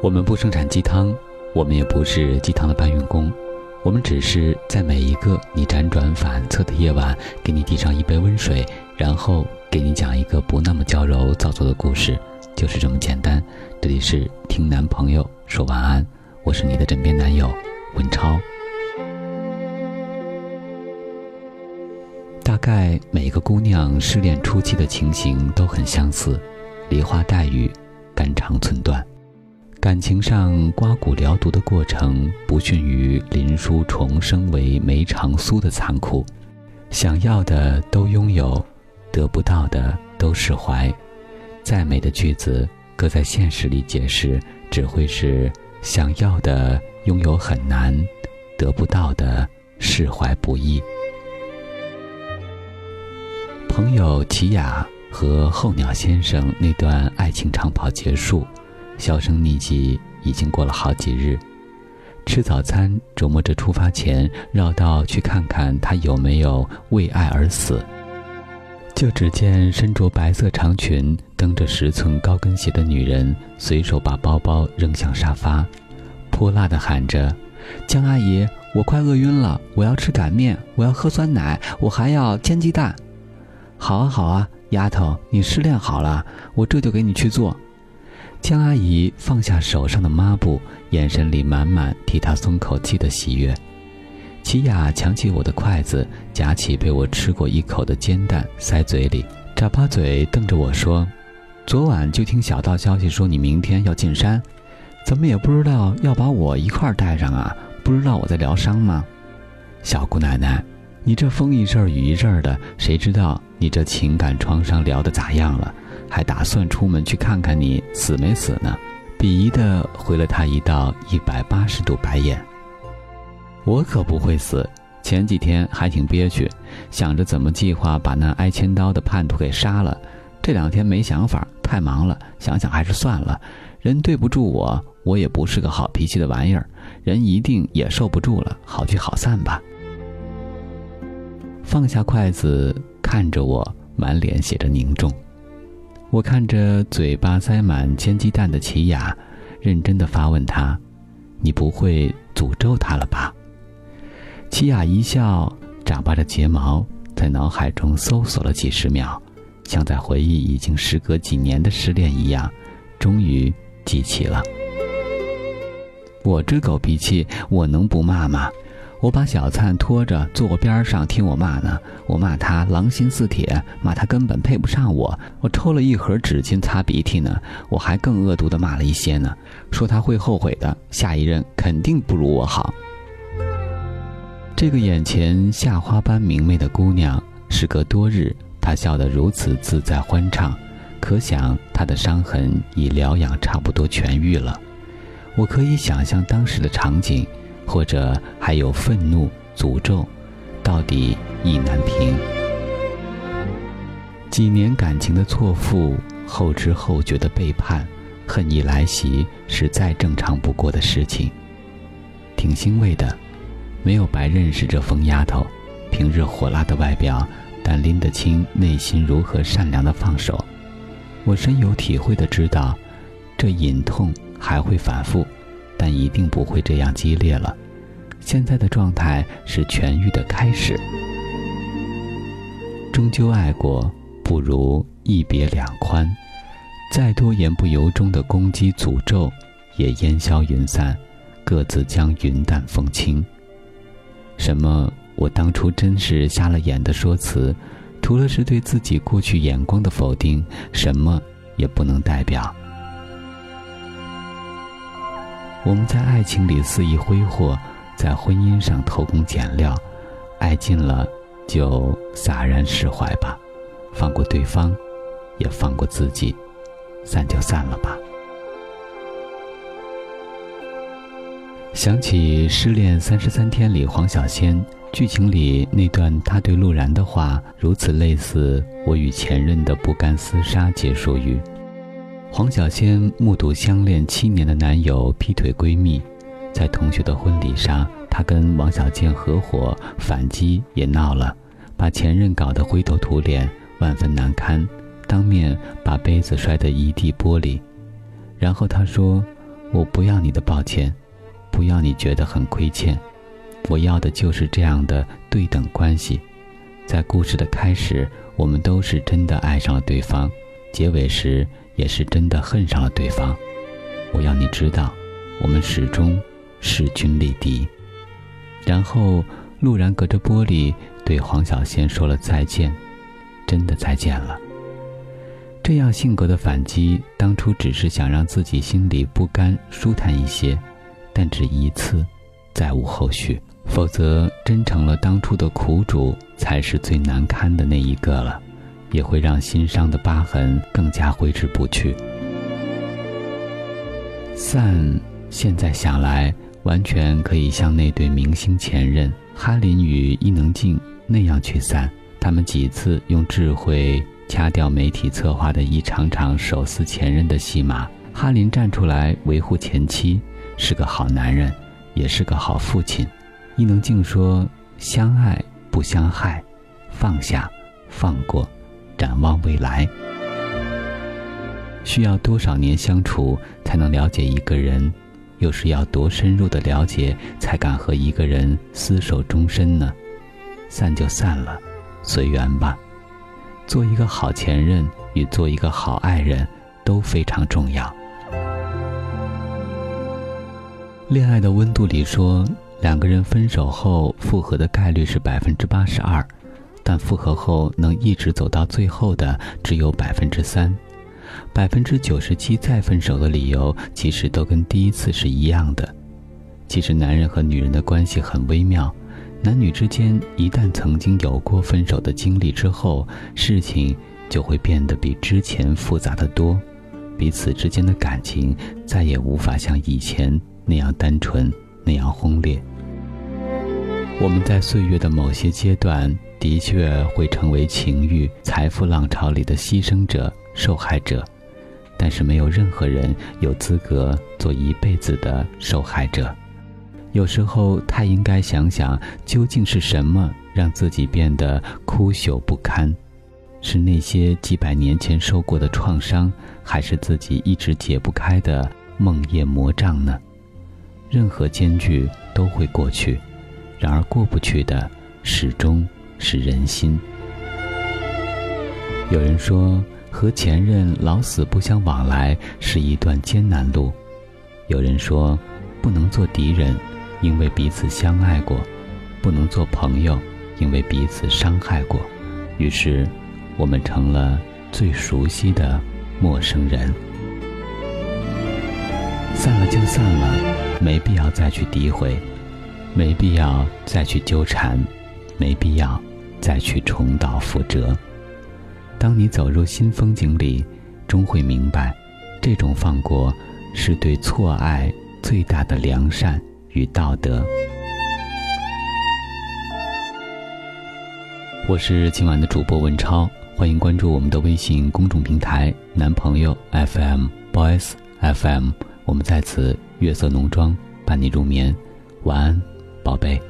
我们不生产鸡汤，我们也不是鸡汤的搬运工，我们只是在每一个你辗转反侧的夜晚，给你递上一杯温水，然后给你讲一个不那么娇柔造作的故事，就是这么简单。这里是听男朋友说晚安，我是你的枕边男友文超。大概每一个姑娘失恋初期的情形都很相似，梨花带雨，肝肠寸断。感情上刮骨疗毒的过程，不逊于林殊重生为梅长苏的残酷。想要的都拥有，得不到的都释怀。再美的句子，搁在现实里解释，只会是想要的拥有很难，得不到的释怀不易。朋友齐雅和候鸟先生那段爱情长跑结束。销声匿迹，已经过了好几日。吃早餐，琢磨着出发前绕道去看看他有没有为爱而死。就只见身着白色长裙、蹬着十寸高跟鞋的女人，随手把包包扔向沙发，泼辣地喊着：“江阿姨，我快饿晕了，我要吃擀面，我要喝酸奶，我还要煎鸡蛋。”“好啊，好啊，丫头，你失恋好了，我这就给你去做。”江阿姨放下手上的抹布，眼神里满满替她松口气的喜悦。齐雅抢起我的筷子，夹起被我吃过一口的煎蛋塞嘴里，眨巴嘴瞪着我说：“昨晚就听小道消息说你明天要进山，怎么也不知道要把我一块带上啊？不知道我在疗伤吗？小姑奶奶，你这风一阵雨一阵的，谁知道你这情感创伤疗得咋样了？”还打算出门去看看你死没死呢？鄙夷的回了他一道一百八十度白眼。我可不会死，前几天还挺憋屈，想着怎么计划把那挨千刀的叛徒给杀了。这两天没想法，太忙了，想想还是算了。人对不住我，我也不是个好脾气的玩意儿，人一定也受不住了，好聚好散吧。放下筷子，看着我，满脸写着凝重。我看着嘴巴塞满煎鸡蛋的齐雅，认真的发问他：“你不会诅咒他了吧？”齐雅一笑，眨巴着睫毛，在脑海中搜索了几十秒，像在回忆已经时隔几年的失恋一样，终于记起了。我这狗脾气，我能不骂吗？我把小灿拖着坐我边上听我骂呢，我骂他狼心似铁，骂他根本配不上我。我抽了一盒纸巾擦鼻涕呢，我还更恶毒的骂了一些呢，说他会后悔的，下一任肯定不如我好。这个眼前夏花般明媚的姑娘，时隔多日，她笑得如此自在欢畅，可想她的伤痕已疗养差不多痊愈了。我可以想象当时的场景。或者还有愤怒、诅咒，到底意难平。几年感情的错付，后知后觉的背叛，恨意来袭，是再正常不过的事情。挺欣慰的，没有白认识这疯丫头。平日火辣的外表，但拎得清内心如何善良的放手。我深有体会的知道，这隐痛还会反复。但一定不会这样激烈了。现在的状态是痊愈的开始。终究爱过，不如一别两宽。再多言不由衷的攻击诅咒，也烟消云散，各自将云淡风轻。什么？我当初真是瞎了眼的说辞，除了是对自己过去眼光的否定，什么也不能代表。我们在爱情里肆意挥霍，在婚姻上偷工减料，爱尽了就洒然释怀吧，放过对方，也放过自己，散就散了吧。想起《失恋三十三天》里黄小仙剧情里那段他对陆然的话，如此类似我与前任的不甘厮杀结束语。黄小仙目睹相恋七年的男友劈腿闺蜜，在同学的婚礼上，她跟王小贱合伙反击也闹了，把前任搞得灰头土脸，万分难堪，当面把杯子摔得一地玻璃。然后她说：“我不要你的抱歉，不要你觉得很亏欠，我要的就是这样的对等关系。在故事的开始，我们都是真的爱上了对方；结尾时，也是真的恨上了对方。我要你知道，我们始终势均力敌。然后，陆然隔着玻璃对黄小仙说了再见，真的再见了。这样性格的反击，当初只是想让自己心里不甘、舒坦一些，但只一次，再无后续。否则，真成了当初的苦主，才是最难堪的那一个了，也会让心伤的疤痕更加挥之不去。散，现在想来，完全可以像那对明星前任哈林与伊能静那样去散。他们几次用智慧。掐掉媒体策划的一场场手撕前任的戏码，哈林站出来维护前妻，是个好男人，也是个好父亲。伊能静说：“相爱不相害，放下，放过，展望未来。需要多少年相处才能了解一个人？又是要多深入的了解才敢和一个人厮守终身呢？散就散了，随缘吧。”做一个好前任与做一个好爱人，都非常重要。恋爱的温度里说，两个人分手后复合的概率是百分之八十二，但复合后能一直走到最后的只有百分之三，百分之九十七再分手的理由其实都跟第一次是一样的。其实男人和女人的关系很微妙。男女之间一旦曾经有过分手的经历之后，事情就会变得比之前复杂的多，彼此之间的感情再也无法像以前那样单纯、那样轰烈。我们在岁月的某些阶段的确会成为情欲、财富浪潮里的牺牲者、受害者，但是没有任何人有资格做一辈子的受害者。有时候，他应该想想，究竟是什么让自己变得枯朽不堪？是那些几百年前受过的创伤，还是自己一直解不开的梦魇魔障呢？任何艰巨都会过去，然而过不去的，始终是人心。有人说，和前任老死不相往来是一段艰难路；有人说，不能做敌人。因为彼此相爱过，不能做朋友；因为彼此伤害过，于是我们成了最熟悉的陌生人。散了就散了，没必要再去诋毁，没必要再去纠缠，没必要再去重蹈覆辙。当你走入新风景里，终会明白，这种放过是对错爱最大的良善。与道德。我是今晚的主播文超，欢迎关注我们的微信公众平台“男朋友 FM Boys FM”。我们在此月色浓妆伴你入眠，晚安，宝贝。